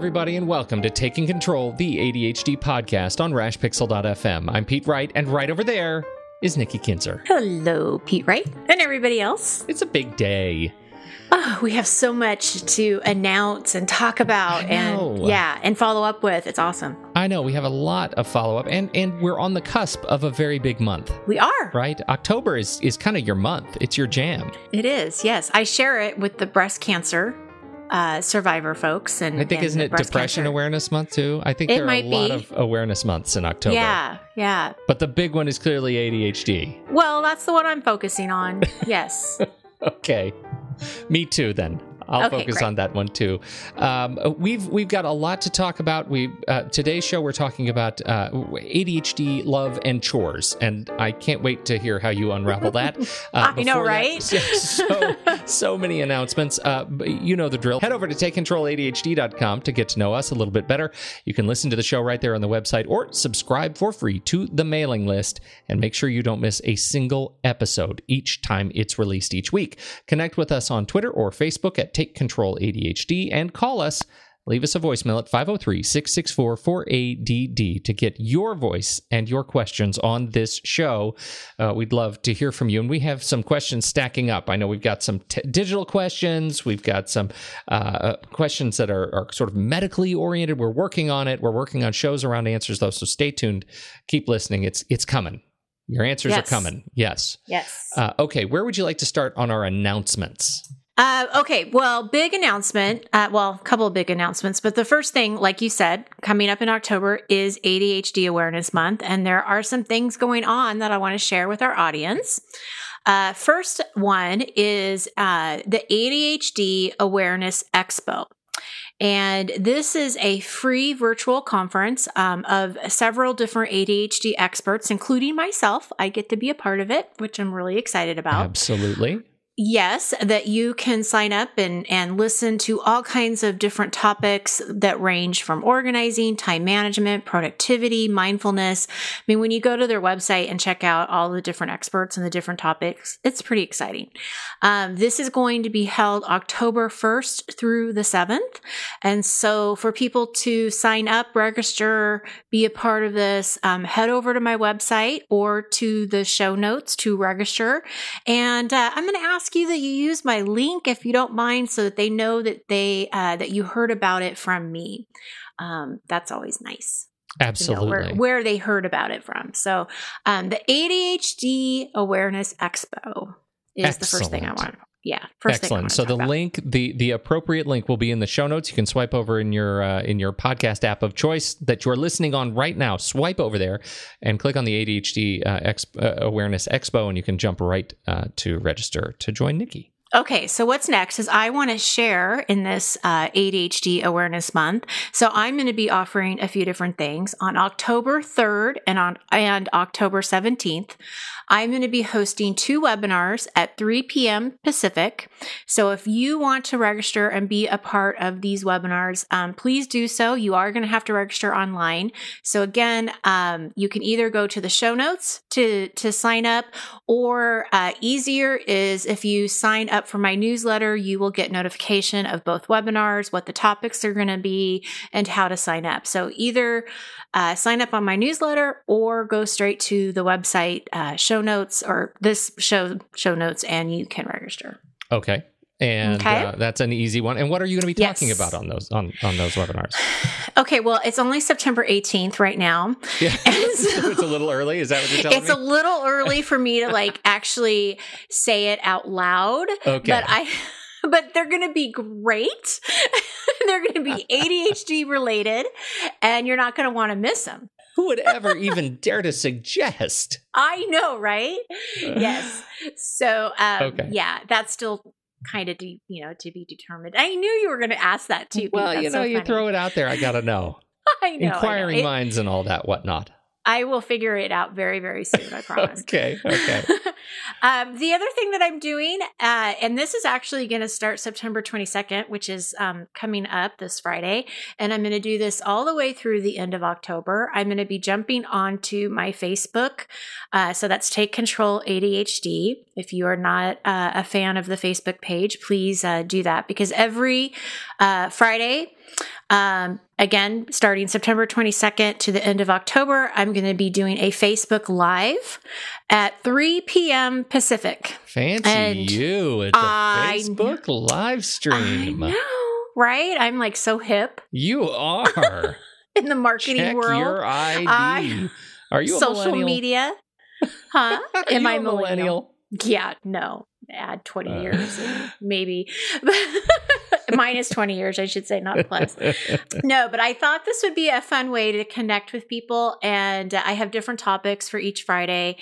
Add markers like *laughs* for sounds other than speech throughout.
everybody, and welcome to Taking Control, the ADHD podcast on rashpixel.fm. I'm Pete Wright, and right over there is Nikki Kinzer. Hello, Pete Wright, and everybody else. It's a big day. Oh, we have so much to announce and talk about, and yeah, and follow up with. It's awesome. I know we have a lot of follow up, and and we're on the cusp of a very big month. We are right. October is is kind of your month. It's your jam. It is. Yes, I share it with the breast cancer uh, survivor folks. And I think and isn't it Depression cancer. Awareness Month too? I think It there are a lot be. of awareness months in October. Yeah, yeah. But the big one is clearly ADHD. Well, that's the one I'm focusing on. Yes. *laughs* Okay. Me too then. I'll Okay, focus great. on that one too. Um, we've we've got a lot to talk about. We uh, today's show we're talking about uh, ADHD, love, and chores, and I can't wait to hear how you unravel that. *laughs* Uh, I know, before that- right? *laughs* so so many announcements. Uh, you know the drill. Head over to takecontroladhd.com to get to know us a little bit better. You can listen to the show right there on the website, or subscribe for free to the mailing list, and make sure you don't miss a single episode each time it's released each week. Connect with us on Twitter or Facebook at Take Control ADHD and call us. Leave us a voicemail at 503 664 4ADD to get your voice and your questions on this show. Uh, we'd love to hear from you. And we have some questions stacking up. I know we've got some t- digital questions, we've got some uh, questions that are, are sort of medically oriented. We're working on it. We're working on shows around answers, though. So stay tuned. Keep listening. It's, it's coming. Your answers are coming. Yes. yes. Uh, okay. Where would you like to start on our announcements? Uh, okay, well, big announcement. Uh, well, a couple of big announcements, but the first thing, like you said, coming up in October is ADHD Awareness Month, and there are some things going on that I want to share with our audience. Uh, first one is uh, the ADHD Awareness Expo. And this is a free virtual conference um, of several different ADHD experts, including myself. I get to be a part of it, which I'm really excited about. Absolutely. Yes, that you can sign up and, and listen to all kinds of different topics that range from organizing, time management, productivity, mindfulness. I mean, when you go to their website and check out all the different experts and the different topics, it's pretty exciting. Um, this is going to be held October 1st through the 7th. And so for people to sign up, register, be a part of this, um, head over to my website or to the show notes to register. And uh, I'm going to ask you that you use my link if you don't mind, so that they know that they uh, that you heard about it from me. Um, that's always nice. to know Absolutely. where, where they heard about it from. So, um, the ADHD Awareness Expo is the first thing I want. Yeah, Excellent. So the link, the the appropriate link, will be in the show notes. You can swipe over in your uh, in your podcast app of choice that you're listening on right now. Swipe over there and click on the ADHD uh, Exp- uh, Awareness Expo, and you can jump right uh, to register to join Nikki. Okay, so what's next is I want to share in this uh, ADHD Awareness Month. So I'm going to be offering a few different things on October 3rd and on and October 17th. I'm going to be hosting two webinars at 3 p.m. Pacific. So if you want to register and be a part of these webinars, um, please do so. You are going to have to register online. So again, um, you can either go to the show notes to to sign up, or uh, easier is if you sign up for my newsletter, you will get notification of both webinars, what the topics are going to be, and how to sign up. So either uh, sign up on my newsletter or go straight to the website uh, show notes or this show show notes, and you can register. Okay. And Okay. Uh, that's an easy one. And what are you going to be talking Yes. about on those on, on those webinars? *sighs* Okay, well, it's only September 18th right now. *laughs* Yeah. *laughs* So- it's a little early. Is that what you're telling it's me? It's a little early *laughs* for me to like actually say it out loud Okay. but i but they're going to be great they're going to be adhd related and you're not going to want to miss them Who would ever even dare to suggest? i know right yes so um Okay. yeah that's still kind of de- you know to be determined i knew you were going to ask that too Well, you know, so you funny. throw it out there. I got to know. *laughs* I know, I know. Inquiring It- minds and all that whatnot. I will figure it out very, very soon. I *laughs* promise. Okay. Okay. *laughs* um, the other thing that I'm doing, uh, and this is actually going to start September 22nd, which is um, coming up this Friday, and I'm going to do this all the way through the end of October. I'm going to be jumping onto my Facebook. Uh, so that's Take Control ADHD. If you are not uh, a fan of the Facebook page, please uh, do that because every uh, Friday, Um, again, starting September 22nd to the end of October, I'm going to be doing a Facebook Live at 3 p.m. Pacific. Fancy And you. It's a I Facebook live stream. I know, right? I'm like so hip You are. *laughs* in the marketing Check world. your ID. I- are you a Social millennial? media. Huh? *laughs* Am I a millennial? Yeah, no. Add 20 Uh. years, *laughs* maybe. Minus 20 years, I should say, not plus. No, but I thought this would be a fun way to connect with people. And I have different topics for each Friday.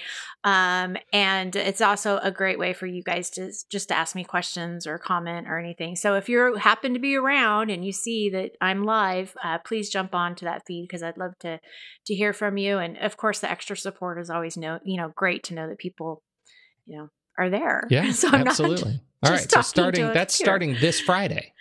Um, and it's also a great way for you guys to just to ask me questions or comment or anything. So if you happen to be around and you see that I'm live, uh, please jump on to that feed because I'd love to to hear from you. And of course, the extra support is always know you know great to know that people you know are there. yeah, *laughs* so I'm not absolutely. All right, so starting that's computer. starting this Friday.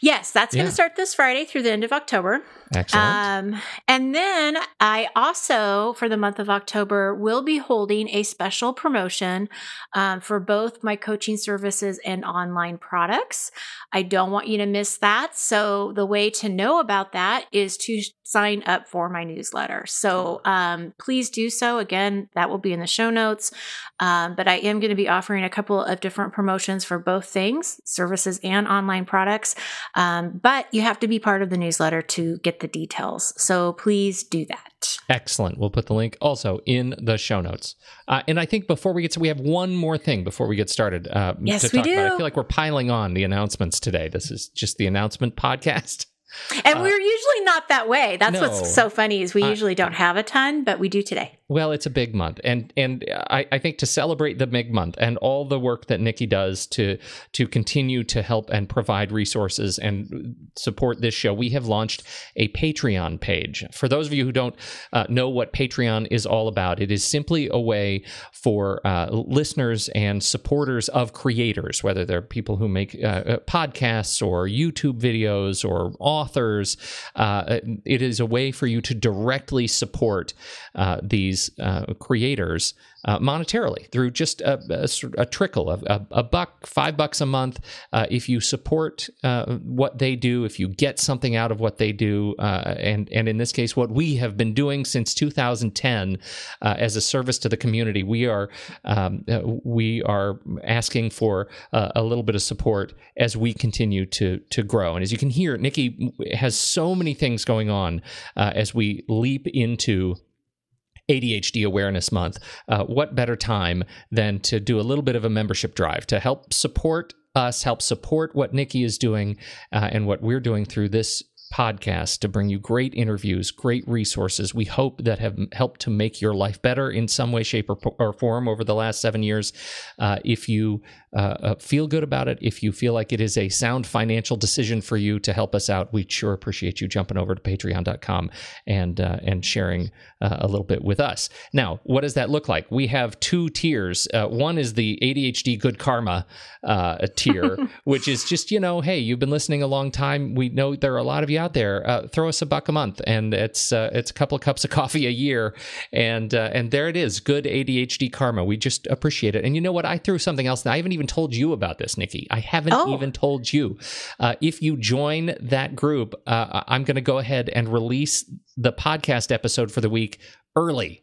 Yes, that's going to start this Friday through the end of October. Excellent. Um, and then I also, for the month of October, will be holding a special promotion um, for both my coaching services and online products. I don't want you to miss that. So the way to know about that is to sign up for my newsletter. So um, please do so. Again, that will be in the show notes. Um, but I am going to be offering a couple of different promotions for both things, services and online products. Um, but you have to be part of the newsletter to get the details. So please do that. Excellent. We'll put the link also in the show notes. Uh, and I think before we get to, we have one more thing before we get started. Uh, Yes, to we talk About. I feel like we're piling on the announcements today. This is just the announcement podcast. And Uh, we're usually not that way. That's no. what's so funny is we usually don't have a ton, but we do today. Well, it's a big month, and and I, I think to celebrate the big month and all the work that Nikki does to to continue to help and provide resources and support this show, we have launched a Patreon page. For those of you who don't uh, know what Patreon is all about, it is simply a way for uh, listeners and supporters of creators, whether they're people who make uh, uh, podcasts or YouTube videos or authors. Uh, it is a way for you to directly support uh, these uh, creators uh, monetarily through just a trickle of a, a buck, five bucks a month. Uh, if you support uh, what they do, if you get something out of what they do, uh, and and in this case, what we have been doing since 2010 uh, as a service to the community, we are um, we are asking for a little bit of support as we continue to to grow. And as you can hear, Nikki has so many things going on as we leap into ADHD Awareness Month, uh, what better time than to do a little bit of a membership drive to help support us, help support what Nikki is doing uh, and what we're doing through this podcast to bring you great interviews, great resources. We hope that have helped to make your life better in some way, shape, or, or form over the last seven years. Uh, if you uh, uh, feel good about it, if you feel like it is a sound financial decision for you to help us out, we'd sure appreciate you jumping over to patreon.com and uh, and sharing uh, a little bit with us. Now, what does that look like? We have two tiers. Uh, one is the ADHD Good Karma uh, tier, *laughs* which is just you know, hey, you've been listening a long time. We know there are a lot of you out there. Uh, throw us a buck a month, and it's uh, it's a couple of cups of *laughs* coffee a year, and uh, and there it is. Good ADHD karma. We just appreciate it. And you know what? I threw something else. I haven't even told you about this, Nikki. I haven't Oh. even told you. Uh, if you join that group, uh, I'm going to go ahead and release the podcast episode for the week early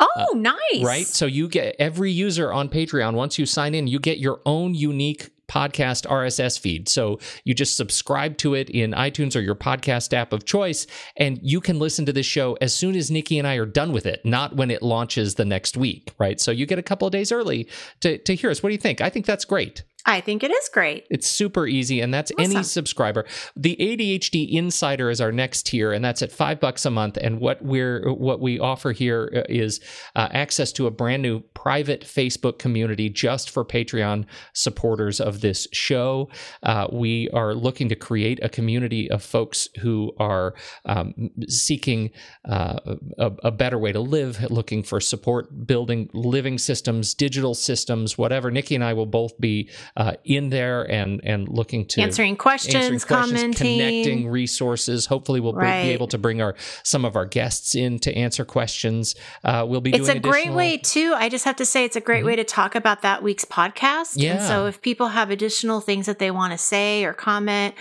Oh, nice. right? So you get every user on Patreon, once you sign in, you get your own unique podcast RSS feed. So you just subscribe to it in iTunes or your podcast app of choice, and you can listen to this show as soon as Nikki and I are done with it, not when it launches the next week, right? So you get a couple of days early to, to hear us. What do you think? I think that's great. I think it is great. It's super easy, and that's any subscriber. The ADHD Insider is our next tier, and that's at five bucks a month. And what we're what we offer here uh, uh, access to a brand new private Facebook community just for Patreon supporters of this show. Uh, we are looking to create a community of folks who are um, seeking uh, a, a better way to live, looking for support, building living systems, digital systems, whatever. Nikki and I will both be uh, in there and and looking to answering questions, answering questions, commenting. connecting resources. Hopefully, we'll Right. be able to bring our some of our guests in to answer questions. Uh, we'll be doing It's a great way too. I just have to say it's a great way to talk about that week's podcast. And Yeah. so if people have additional things that they want to say or comment,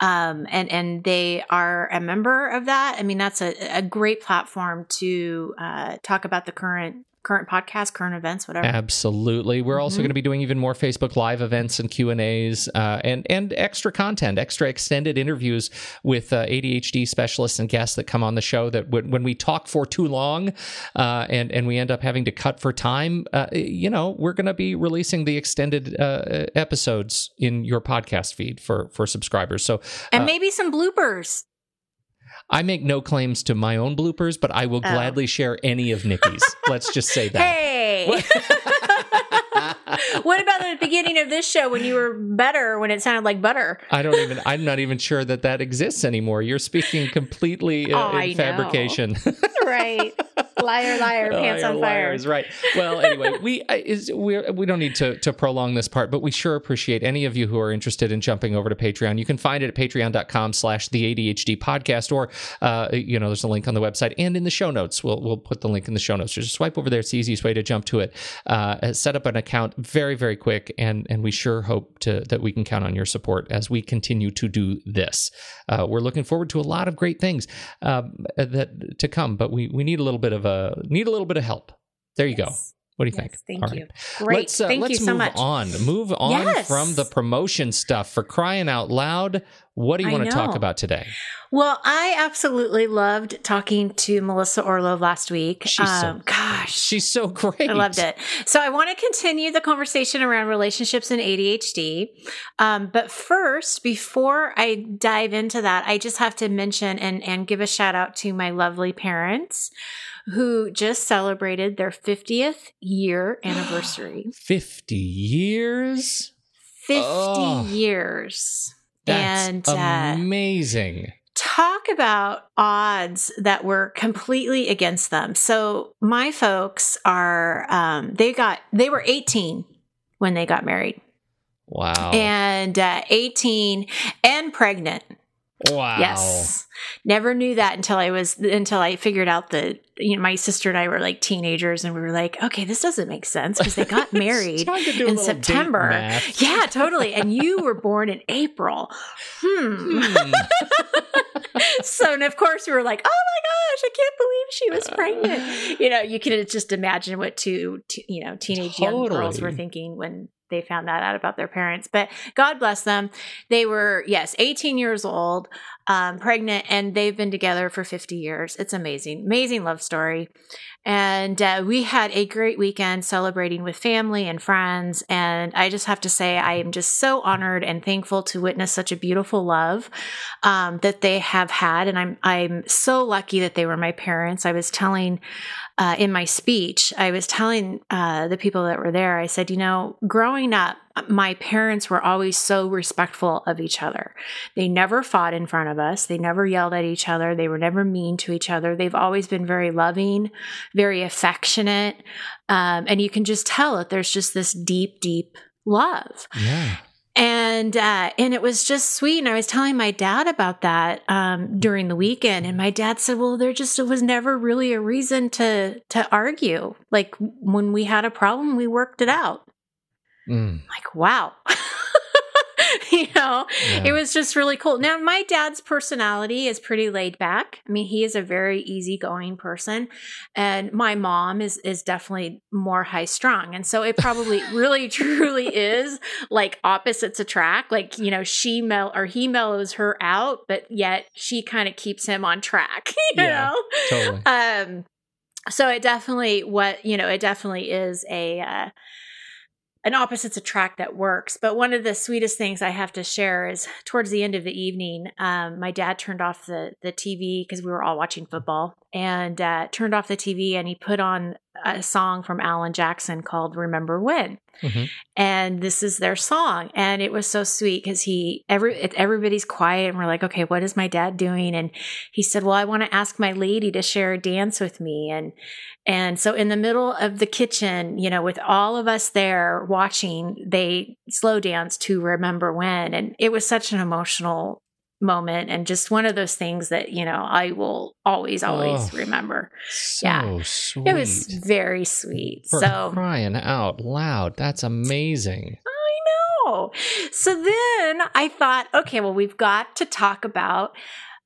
um, and and they are a member of that, I mean that's a, a great platform to uh, talk about the current current podcast, current events, whatever. Absolutely. We're also Mhm. going to be doing even more Facebook Live events and Q and A's, uh, and and extra content, extra extended interviews with uh, ADHD specialists and guests that come on the show. That when, when we talk for too long, uh, and and we end up having to cut for time, uh, you know, we're going to be releasing the extended uh, episodes in your podcast feed for for subscribers. So and uh, maybe some bloopers. I make no claims to my own bloopers, but I will Oh. gladly share any of Nikki's. Let's just say that. Hey. *laughs* what about the beginning of this show when you were better when it sounded like butter? I don't even. I'm not even sure that that exists anymore. You're speaking completely uh, Oh, in fabrication. Right. Liar, liar, pants Liar, on fire. liars, right. Well, anyway, we is we we don't need to to prolong this part, but we sure appreciate any of you who are interested in jumping over to Patreon. You can find it at patreon.com slash the ADHD podcast, or uh, you know, there's a link on the website and in the show notes. We'll we'll put the link in the show notes. Just swipe over there. It's the easiest way to jump to it. Uh, set up an account very very quick, and and we sure hope to that we can count on your support as we continue to do this. Uh, we're looking forward to a lot of great things um, that to come, but we we need a little bit of a need a little bit of help. There you go. Yes. What do you Yes, think? thank All you. right. Great. Let's, uh, Thank let's you so move much. on. Move on Yes. from the promotion stuff for crying out loud. What do you I want to talk about today? Well, I absolutely loved talking to Melissa Orlov last week. Um, She's so- gosh, She's so great. I loved it. So I want to continue the conversation around relationships and ADHD. Um, but first, before I dive into that, I just have to mention and, and give a shout out to my lovely parents who just celebrated their 50th year *gasps* anniversary. 50 years? 50 Oh. years. That's and uh, amazing. talk about odds that were completely against them. So my folks are um they got they were 18 when they got married Wow. and uh 18 and pregnant. Wow. Yes. Never knew that until I was until I figured out that you know my sister and I were like teenagers and we were like, okay, this doesn't make sense because they got *laughs* married Time to do a in September. Yeah, totally. And you were born in April. Hmm. Hmm. *laughs* so and of course we were like oh my gosh i can't believe she was pregnant *sighs* you know you can just imagine what two, t- you know teenage young girls were thinking when they found that out about their parents but god bless them. They were yes 18 years old um, pregnant and they've been together for 50 years. It's amazing amazing love story. And uh, we had a great weekend celebrating with family and friends and i just have to say i am just so honored and thankful to witness such a beautiful love um, that they have had, and I'm I'm so lucky that they were my parents. I was telling uh, in my speech, I was telling uh, the people that were there, I said, you know, growing up, my parents were always so respectful of each other. They never fought in front of us. They never yelled at each other. They were never mean to each other. They've always been very loving, very affectionate, um, and you can just tell that there's just this deep, deep love yeah. And uh, and it was just sweet. And I was telling my dad about that um, during the weekend, and my dad said, "Well, there just was never really a reason to to argue. Like when we had a problem, we worked it out. Mm, Like wow." *laughs* *laughs* you know, yeah. it was just really cool. Now, my dad's personality is pretty laid back. I mean, he is a very easygoing person, and my mom is is definitely more high strung. And so it probably *laughs* really truly is like opposites attract. Like you know, she mel or he mellows her out, but yet she kind of keeps him on track. *laughs* You Yeah, know, totally. um so it definitely what you know it definitely is a uh an opposites attract that works. But one of the sweetest things i have to share is towards the end of the evening um, my dad turned off the the tv because we were all watching football and uh, turned off the tv and he put on a song from Alan Jackson called "Remember When," hmm and this is their song, and it was so sweet because he every everybody's quiet, and we're like, okay, what is my dad doing? And he said, well, I want to ask my lady to share a dance with me, and and so in the middle of the kitchen, you know, with all of us there watching, they slow dance to "Remember When," and it was such an emotional moment and just one of those things that you know I will always always Oh. remember. So Yeah. sweet. It was very sweet. For so crying out loud. That's amazing. I know. so then I thought, okay, well, we've got to talk about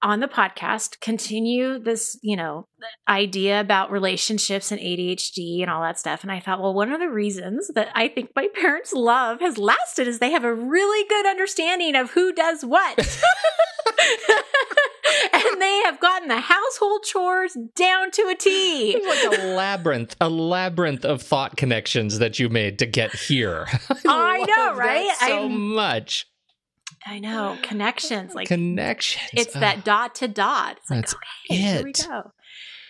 on the podcast, continue this, you know, idea about relationships and ADHD and all that stuff. And I thought, well, one of the reasons that I think my *laughs* parents' love has lasted is they have a really good understanding of who does what. *laughs* *laughs* and they have gotten the household chores down to a T. It's like a labyrinth, a labyrinth of thought connections that you made to get here. I love know, right? So I'm- much I know, connections like connections. it's that dot to dot. It's like, That's okay, here we go.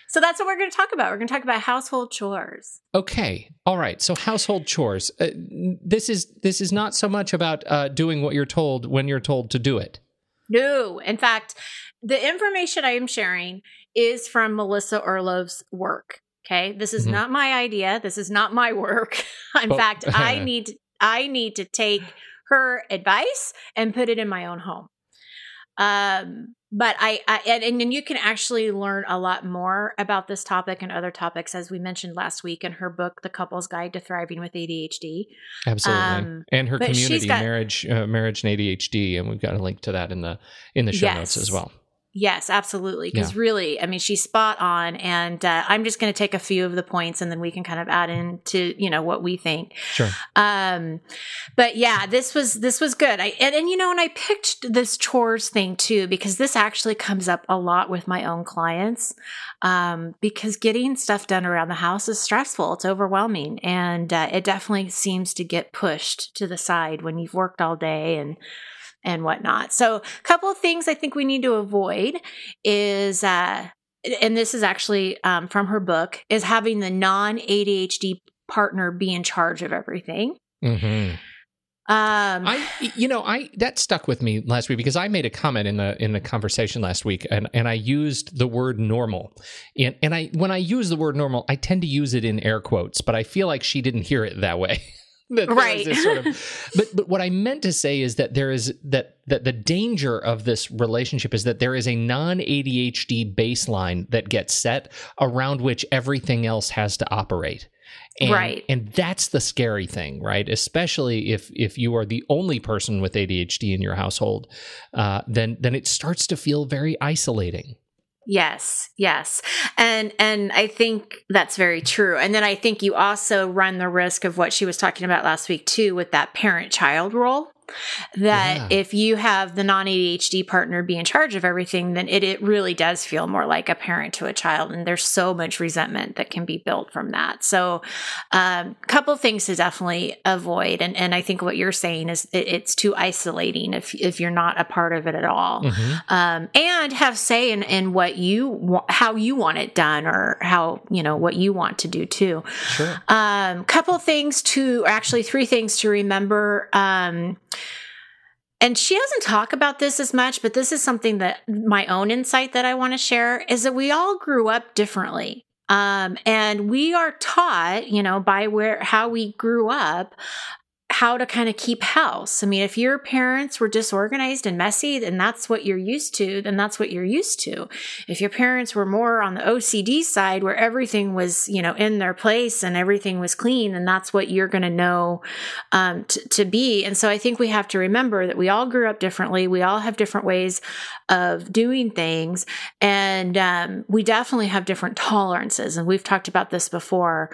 So that's what we're going to talk about. We're going to talk about household chores. Okay. All right. So household chores. Uh, this is this is not so much about uh, doing what you're told when you're told to do it. No, in fact, the information I am sharing is from Melissa Orlov's work. Okay, this is Mhm. not my idea. This is not my work. *laughs* in fact, *laughs* I need I need to take her advice and put it in my own home. Um, but I, I and, and then you can actually learn a lot more about this topic and other topics as we mentioned last week in her book, The Couple's Guide to Thriving with ADHD. Absolutely. Um, and her community, got- marriage, uh, marriage and ADHD, and we've got a link to that in the in the show notes as well. Yes, absolutely. Because really, I mean, she's spot on. And uh, I'm just going to take a few of the points and then we can kind of add into, you know, what we think. Sure. Um, but yeah, this was, this was good. I, and, and, you know, and I picked this chores thing too, because this actually comes up a lot with my own clients. Um, because getting stuff done around the house is stressful. It's overwhelming. And uh, it definitely seems to get pushed to the side when you've worked all day and, and whatnot. So, a couple of things I think we need to avoid is, uh, and this is actually um, from her book, is having the non ADHD partner be in charge of everything. hmm Um, I, you know, I that stuck with me last week because I made a comment in the in the conversation last week, and and I used the word normal, and and I when I use the word normal, I tend to use it in air quotes, but I feel like she didn't hear it that way. *laughs* Right. sort of- *laughs* but but what I meant to say is that there is that that the danger of this relationship is that there is a non ADHD baseline that gets set around which everything else has to operate. And, Right. And that's the scary thing, right? Especially if if you are the only person with ADHD in your household, uh, then then it starts to feel very isolating. Yes, yes. And and I think that's very true. And then I think you also run the risk of what she was talking about last week too with that parent-child role. That Yeah. if you have the non-ADHD partner be in charge of everything, then it, it really does feel more like a parent to a child. And there's so much resentment that can be built from that. So um couple things to definitely avoid. And and I think what you're saying is it, it's too isolating if if you're not a part of it at all Mhm. um, and have say in, in what you wa- how you want it done or how you know what you want to do too Sure. um couple things to actually three things to remember um and she doesn't talk about this as much but this is something that my own insight that i want to share is that we all grew up differently. Um and we are taught you know by where how we grew up how to kind of keep house. I mean, if your parents were disorganized and messy, then that's what you're used to, then that's what you're used to. If your parents were more on the OCD side where everything was, you know, in their place and everything was clean, then that's what you're going to know um, t- to be. And so I think we have to remember that we all grew up differently. We all have different ways of doing things. And um, we definitely have different tolerances. And we've talked about this before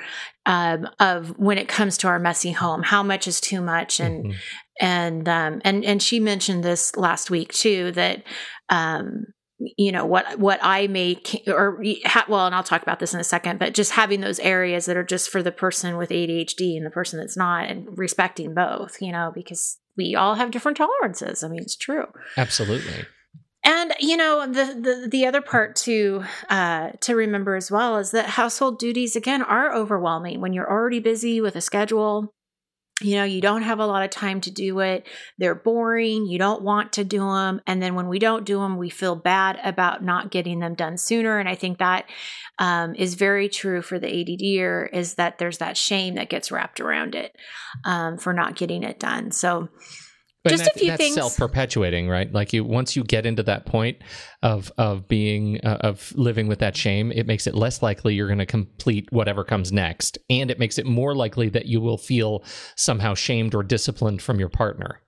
um, of when it comes to our messy home, how much is too much, and Mhm. and um, and and she mentioned this last week too that um, you know what what I may or ha- well, and I'll talk about this in a second, but just having those areas that are just for the person with ADHD and the person that's not, and respecting both, you know, because we all have different tolerances. I mean, it's true. Absolutely. And you know the the, the other part to uh, to remember as well is that household duties again are overwhelming when you're already busy with a schedule you know, you don't have a lot of time to do it. They're boring. You don't want to do them. And then when we don't do them, we feel bad about not getting them done sooner. And I think that um, is very true for the ADDer is that there's that shame that gets wrapped around it um, for not getting it done. So, but just a few that's things. self-perpetuating, right? Like you, once you get into that point of of being uh, of living with that shame, it makes it less likely you're going to complete whatever comes next, and it makes it more likely that you will feel somehow shamed or disciplined from your partner.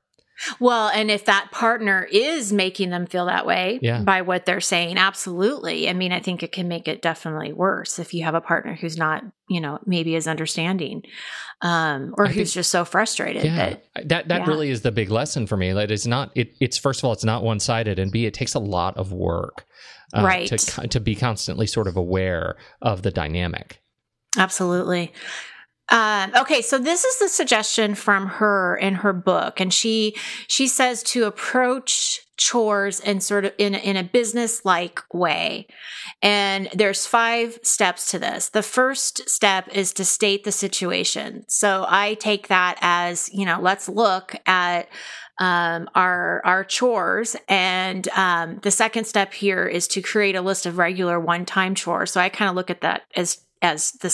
Well, and if that partner is making them feel that way Yeah. by what they're saying, absolutely. I mean, I think it can make it definitely worse if you have a partner who's not, you know, maybe as understanding, um, or I who's think- just so frustrated Yeah, that that that yeah. really is the big lesson for me. That it's not. It, it's first of all, it's not one sided, and b, it takes a lot of work, uh, Right. To to be constantly sort of aware of the dynamic. Absolutely. Um, okay, so this is the suggestion from her in her book, and she she says to approach chores in sort of in in a business like way. And there's five steps to this. The first step is to state the situation. So I take that as you know, let's look at um, our our chores. And um, the second step here is to create a list of regular one time chores. So I kind of look at that as as the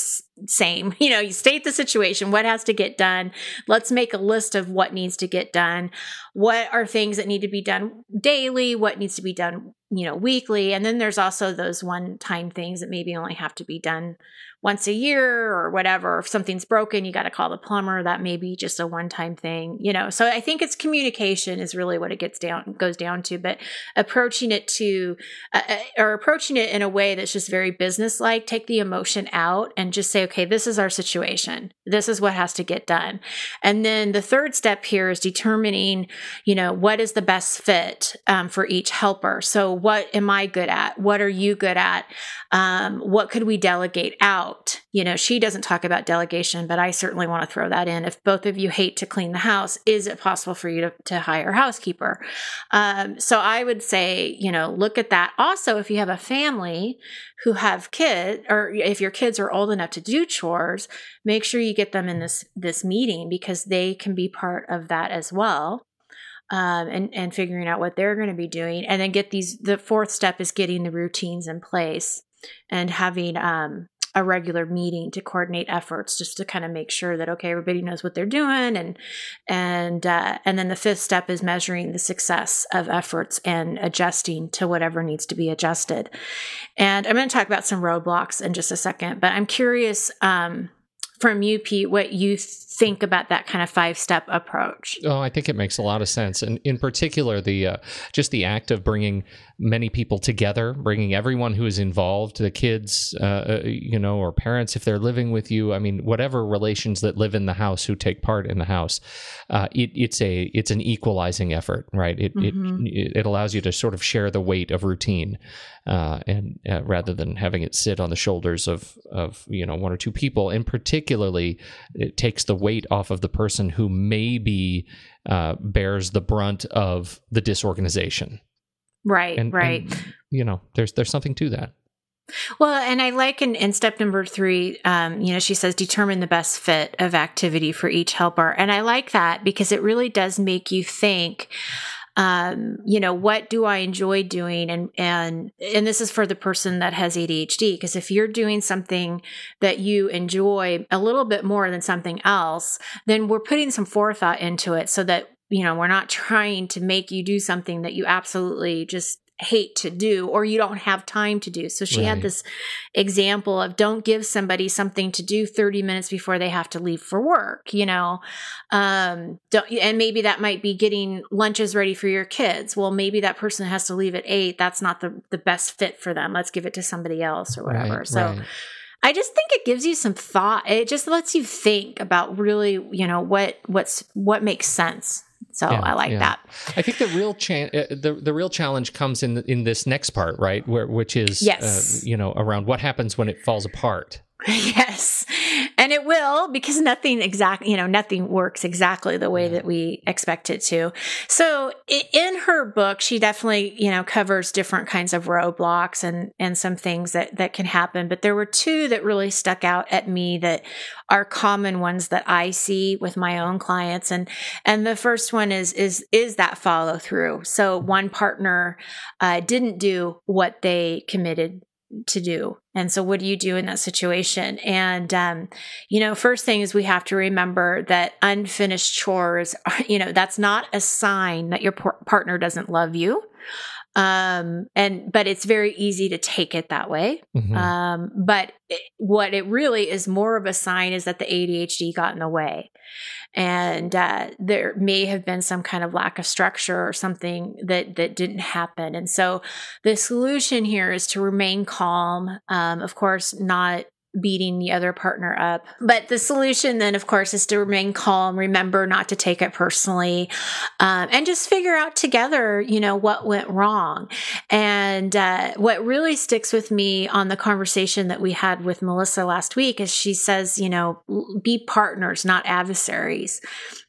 same. *laughs* You know, you state the situation, what has to get done. Let's make a list of what needs to get done. What are things that need to be done daily? What needs to be done, you know, weekly? And then there's also those one time things that maybe only have to be done once a year or whatever. If something's broken, you got to call the plumber. That may be just a one time thing, you know. So I think it's communication is really what it gets down goes down to, but approaching it to uh, uh, or approaching it in a way that's just very business like, take the emotion out and just say, okay, this is our situation. This is what has to get done. And then the third step here is determining, you know, what is the best fit um, for each helper. So what am I good at? What are you good at? Um, what could we delegate out? You know, she doesn't talk about delegation, but I certainly want to throw that in. If both of you hate to clean the house, is it possible for you to, to hire a housekeeper? Um, so I would say, you know, look at that. Also, if you have a family who have kids, or if your kids are old enough to do chores, make sure you get them in this this meeting because they can be part of that as well. Um, and and figuring out what they're going to be doing, and then get these. The fourth step is getting the routines in place and having um, a regular meeting to coordinate efforts, just to kind of make sure that okay, everybody knows what they're doing, and and uh, and then the fifth step is measuring the success of efforts and adjusting to whatever needs to be adjusted. And I'm going to talk about some roadblocks in just a second, but I'm curious um, from you, Pete, what you think about that kind of five step approach. Oh, I think it makes a lot of sense, and in particular, the uh, just the act of bringing many people together, bringing everyone who is involved, the kids, uh, uh, you know, or parents if they're living with you. I mean, whatever relations that live in the house who take part in the house, uh, it, it's a it's an equalizing effort, right? It, Mhm. it it allows you to sort of share the weight of routine, uh, and uh, rather than having it sit on the shoulders of of you know one or two people, and particularly it takes the weight off of the person who maybe uh, bears the brunt of the disorganization. Right, And, right. and, you know, there's there's something to that. Well, and I like in, in step number three, um, you know, she says determine the best fit of activity for each helper. And I like that because it really does make you think, um, you know, what do I enjoy doing? And, and, and this is for the person that has ADHD, because if you're doing something that you enjoy a little bit more than something else, then we're putting some forethought into it so that, you know, we're not trying to make you do something that you absolutely just hate to do or you don't have time to do. So she Right. had this example of don't give somebody something to do 30 minutes before they have to leave for work, you know. Um don't and maybe that might be getting lunches ready for your kids. Well, maybe that person has to leave at 8. That's not the the best fit for them. Let's give it to somebody else or whatever. Right, so right. I just think it gives you some thought. It just lets you think about really, you know, what what's what makes sense. So Yeah, I like yeah. that. I think the real cha- uh, the the real challenge comes in in this next part, right? Where which is Yes. uh, you know around what happens when it falls apart. *laughs* Yes. And it will because nothing exact, you know, nothing works exactly the way that we expect it to. So in her book, she definitely, you know, covers different kinds of roadblocks and, and some things that, that can happen. But there were two that really stuck out at me that are common ones that I see with my own clients. And, and the first one is, is, is that follow through. So one partner, uh, didn't do what they committed to do. And so, what do you do in that situation? And, um, you know, first thing is we have to remember that unfinished chores, are, you know, that's not a sign that your par- partner doesn't love you. Um, and, but it's very easy to take it that way. Mm-hmm. Um, but it, what it really is more of a sign is that the ADHD got in the way and uh, there may have been some kind of lack of structure or something that that didn't happen and so the solution here is to remain calm um, of course not beating the other partner up. But the solution then, of course, is to remain calm, remember not to take it personally, um, and just figure out together, you know, what went wrong. And uh, what really sticks with me on the conversation that we had with Melissa last week is she says, you know, be partners, not adversaries.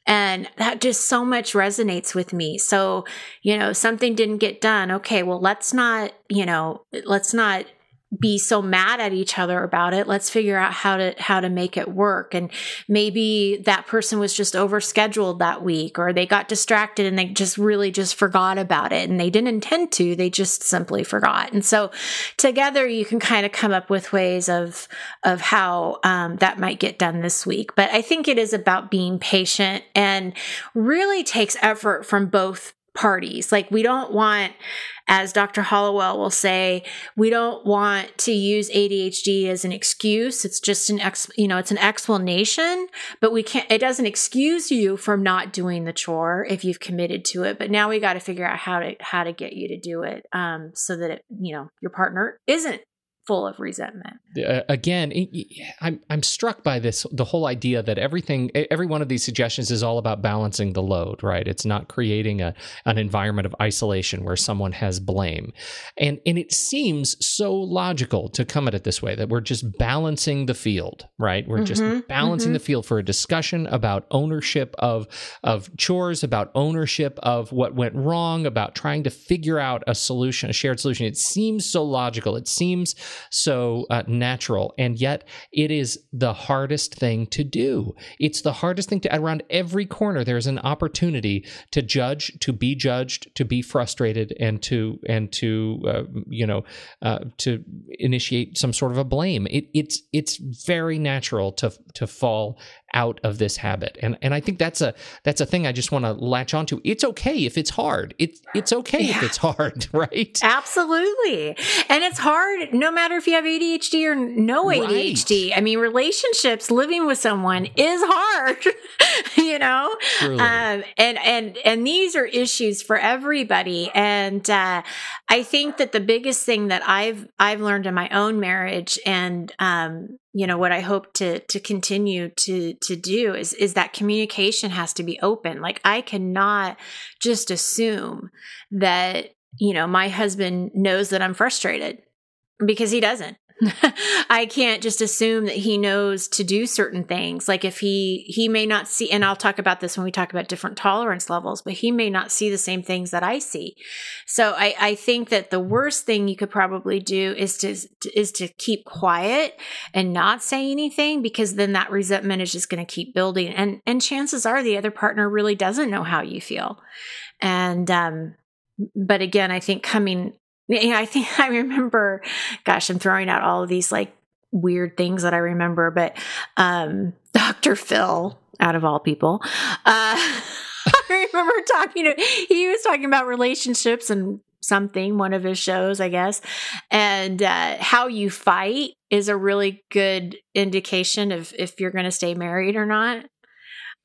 And that just so much resonates with me. So, you know, something didn't get done. Okay, well, let's not, you know, let's not be so mad at each other about it. Let's figure out how to how to make it work. And maybe that person was just overscheduled that week or they got distracted and they just really just forgot about it. And they didn't intend to they just simply forgot. And so together you can kind of come up with ways of of how um, that might get done this week. But i think it is about being patient and really takes effort from both parties like we don't want as Dr. Hallowell will say, we don't want to use ADHD as an excuse. It's just an ex, you know, it's an explanation, but we can't, it doesn't excuse you from not doing the chore if you've committed to it. But now we got to figure out how to, how to get you to do it. Um, so that, it, you know, your partner isn't full of resentment. Uh, again, I'm I'm struck by this the whole idea that everything every one of these suggestions is all about balancing the load, right? It's not creating a an environment of isolation where someone has blame. And and it seems so logical to come at it this way that we're just balancing the field, right? We're mm-hmm, just balancing mm-hmm. the field for a discussion about ownership of of chores, about ownership of what went wrong, about trying to figure out a solution, a shared solution. It seems so logical. It seems so uh, natural. And yet it is the hardest thing to do. It's the hardest thing to, around every corner, there's an opportunity to judge, to be judged, to be frustrated, and to, and to, uh, you know, uh, to initiate some sort of a blame. It, it's, it's very natural to, to fall out of this habit. And and I think that's a that's a thing I just want to latch onto. It's okay if it's hard. It's it's okay yeah. if it's hard, *laughs* right? Absolutely. And it's hard no matter if you have ADHD or no ADHD. Right. I mean, relationships, living with someone is hard, *laughs* you know? Um, and and and these are issues for everybody. And uh, I think that the biggest thing that I've I've learned in my own marriage and um, you know what i hope to to continue to to do is is that communication has to be open like i cannot just assume that you know my husband knows that i'm frustrated because he doesn't *laughs* I can't just assume that he knows to do certain things. Like if he he may not see and I'll talk about this when we talk about different tolerance levels, but he may not see the same things that I see. So I I think that the worst thing you could probably do is to is to keep quiet and not say anything because then that resentment is just going to keep building and and chances are the other partner really doesn't know how you feel. And um but again, I think coming I think *laughs* I remember, gosh, I'm throwing out all of these like weird things that I remember, but um, *laughs* Dr. Phil, out of all people, uh, *laughs* I remember talking to, he was talking about relationships and something, one of his shows, I guess, and uh, how you fight is a really good indication of if you're going to stay married or not.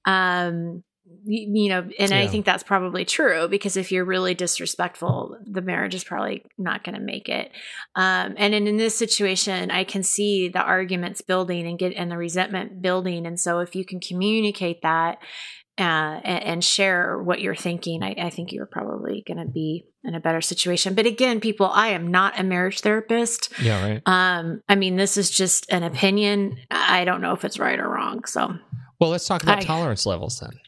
Um, you know, and yeah. I think that's probably true because if you're really disrespectful, the marriage is probably not going to make it. Um, and in, in this situation, I can see the arguments building and get and the resentment building. And so if you can communicate that uh, and, and, share what you're thinking, I, I think you're probably going to be in a better situation. But again, people, I am not a marriage therapist. Yeah, right. Um, I mean, this is just an opinion. I don't know if it's right or wrong. So, well, let's talk about I, tolerance levels then.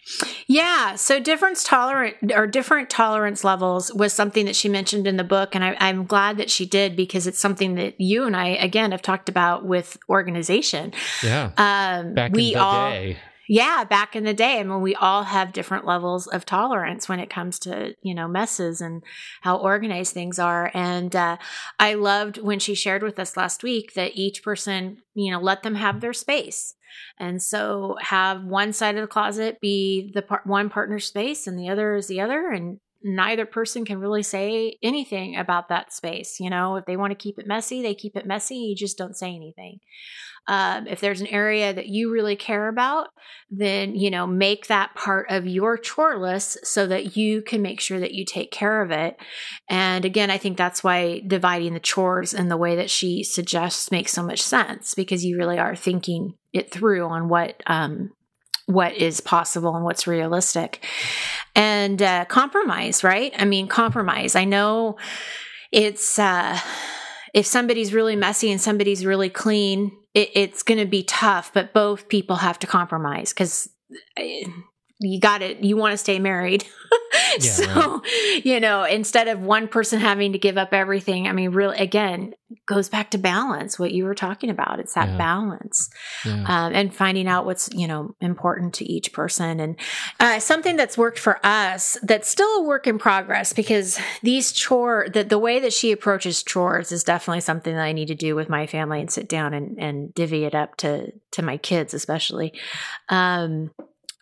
Yeah, so different tolerant or different tolerance levels was something that she mentioned in the book, and I, I'm glad that she did because it's something that you and I again have talked about with organization. Yeah, um, back we in the all, day yeah, back in the day. I mean, we all have different levels of tolerance when it comes to, you know, messes and how organized things are. And uh, I loved when she shared with us last week that each person, you know, let them have their space. And so have one side of the closet be the par- one partner space and the other is the other. And neither person can really say anything about that space. You know, if they want to keep it messy, they keep it messy. You just don't say anything. Um, if there's an area that you really care about, then, you know, make that part of your chore list so that you can make sure that you take care of it. And again, I think that's why dividing the chores in the way that she suggests makes so much sense because you really are thinking it through on what, um, what is possible and what's realistic. And uh, compromise right? I mean compromise. I know it's uh if somebody's really messy and somebody's really clean it, it's going to be tough, but both people have to compromise because eh, you got it. You want to stay married. *laughs* Yeah, so, right. you know, instead of one person having to give up everything, I mean, really, again, goes back to balance, what you were talking about. It's that yeah. balance yeah. Um, and finding out what's, you know, important to each person. And uh, something that's worked for us that's still a work in progress because these chore, the, the way that she approaches chores is definitely something that I need to do with my family and sit down and, and divvy it up to, to my kids, especially. Um,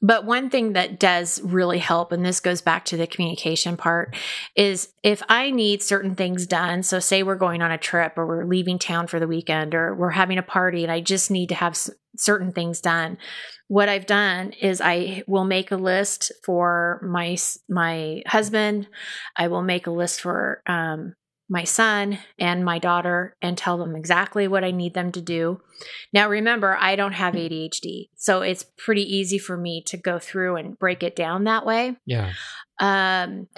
but one thing that does really help, and this goes back to the communication part, is if I need certain things done. So, say we're going on a trip or we're leaving town for the weekend or we're having a party and I just need to have certain things done. What I've done is I will make a list for my my husband. I will make a list for um, my son and my daughter and tell them exactly what I need them to do. Now, remember, I don't have ADHD, so it's pretty easy for me to go through and break it down that way. Yeah. Um,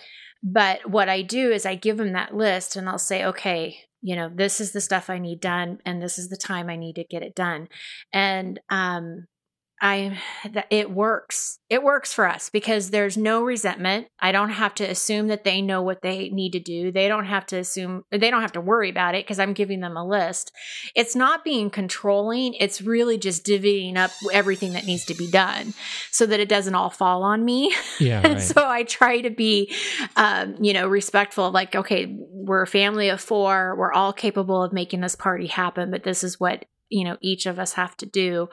but what I do is I give them that list and I'll say, okay, you know, this is the stuff I need done and this is the time I need to get it done. And um, I that it works. It works for us because there's no resentment. I don't have to assume that they know what they need to do. They don't have to assume they don't have to worry about it because I'm giving them a list. It's not being controlling. It's really just divvying up everything that needs to be done so that it doesn't all fall on me. *laughs* Yeah. Right. so I try to be, um, you know, respectful. Like, okay, we're a family of four. We're all capable of making this party happen, but this is what you know each of us have to do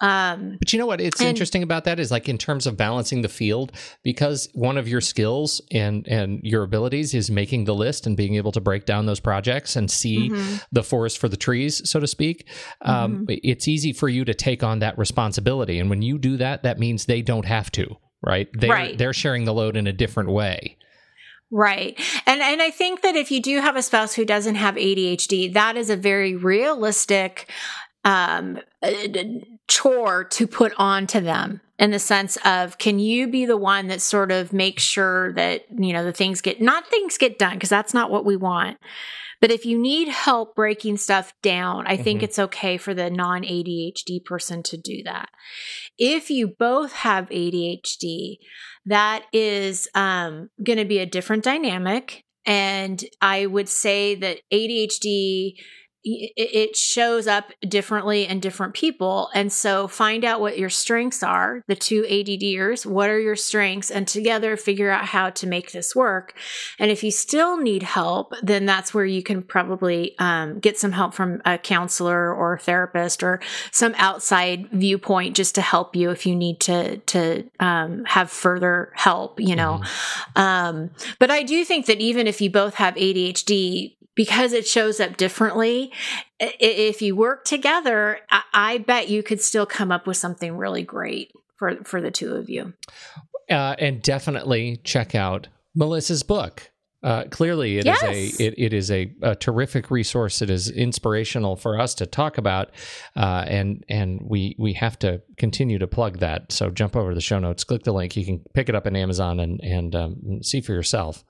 um but you know what it's and, interesting about that is like in terms of balancing the field because one of your skills and and your abilities is making the list and being able to break down those projects and see mm-hmm. the forest for the trees so to speak um mm-hmm. it's easy for you to take on that responsibility and when you do that that means they don't have to right they're right. they're sharing the load in a different way Right. And and I think that if you do have a spouse who doesn't have ADHD, that is a very realistic um, uh, chore to put on to them in the sense of can you be the one that sort of makes sure that you know the things get not things get done because that's not what we want but if you need help breaking stuff down, I mm-hmm. think it's okay for the non ADHD person to do that. If you both have ADHD, that is um, going to be a different dynamic. And I would say that ADHD it shows up differently in different people. And so find out what your strengths are, the two ADDers, what are your strengths, and together figure out how to make this work. And if you still need help, then that's where you can probably um, get some help from a counselor or a therapist or some outside viewpoint just to help you if you need to, to um, have further help, you know. Mm-hmm. Um, but I do think that even if you both have ADHD, because it shows up differently. If you work together, I bet you could still come up with something really great for for the two of you. Uh, and definitely check out Melissa's book. Uh, clearly, it Yes. is a it, it is a, a terrific resource. It is inspirational for us to talk about, uh, and and we we have to continue to plug that. So jump over to the show notes, click the link. You can pick it up on Amazon and and um, see for yourself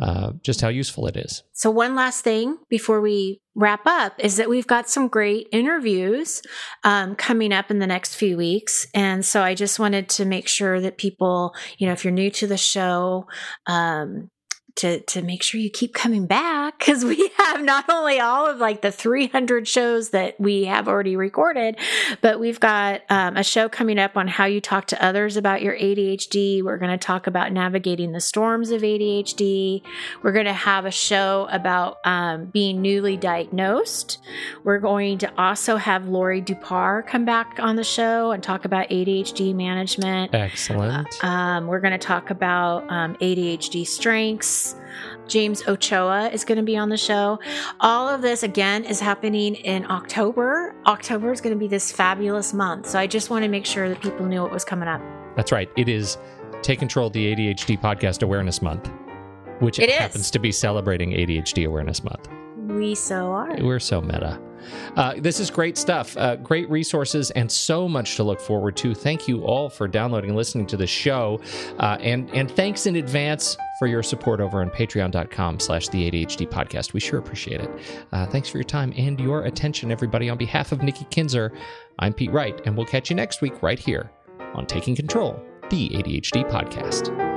uh, just how useful it is. So, one last thing before we wrap up is that we've got some great interviews um, coming up in the next few weeks. And so, I just wanted to make sure that people, you know, if you're new to the show, um, to, to make sure you keep coming back because we *laughs* have not only all of like the 300 shows that we have already recorded, but we've got um, a show coming up on how you talk to others about your ADHD. We're going to talk about navigating the storms of ADHD. We're going to have a show about um, being newly diagnosed. We're going to also have Laurie Dupar come back on the show and talk about ADHD management. Excellent. Um, we're going to talk about um, ADHD strengths. James Ochoa is going to be on the show. All of this, again, is happening in October. October is going to be this fabulous month. So I just want to make sure that people knew what was coming up. That's right. It is Take Control the ADHD Podcast Awareness Month, which It is. happens to be celebrating ADHD Awareness Month. We so are. We're so meta. Uh, this is great stuff. Uh, great resources and so much to look forward to. Thank you all for downloading and listening to the show. Uh, and, and thanks in advance for your support over on patreon.com slash the ADHD podcast. We sure appreciate it. Uh, thanks for your time and your attention, everybody. On behalf of Nikki Kinzer, I'm Pete Wright, and we'll catch you next week right here on Taking Control, the ADHD podcast.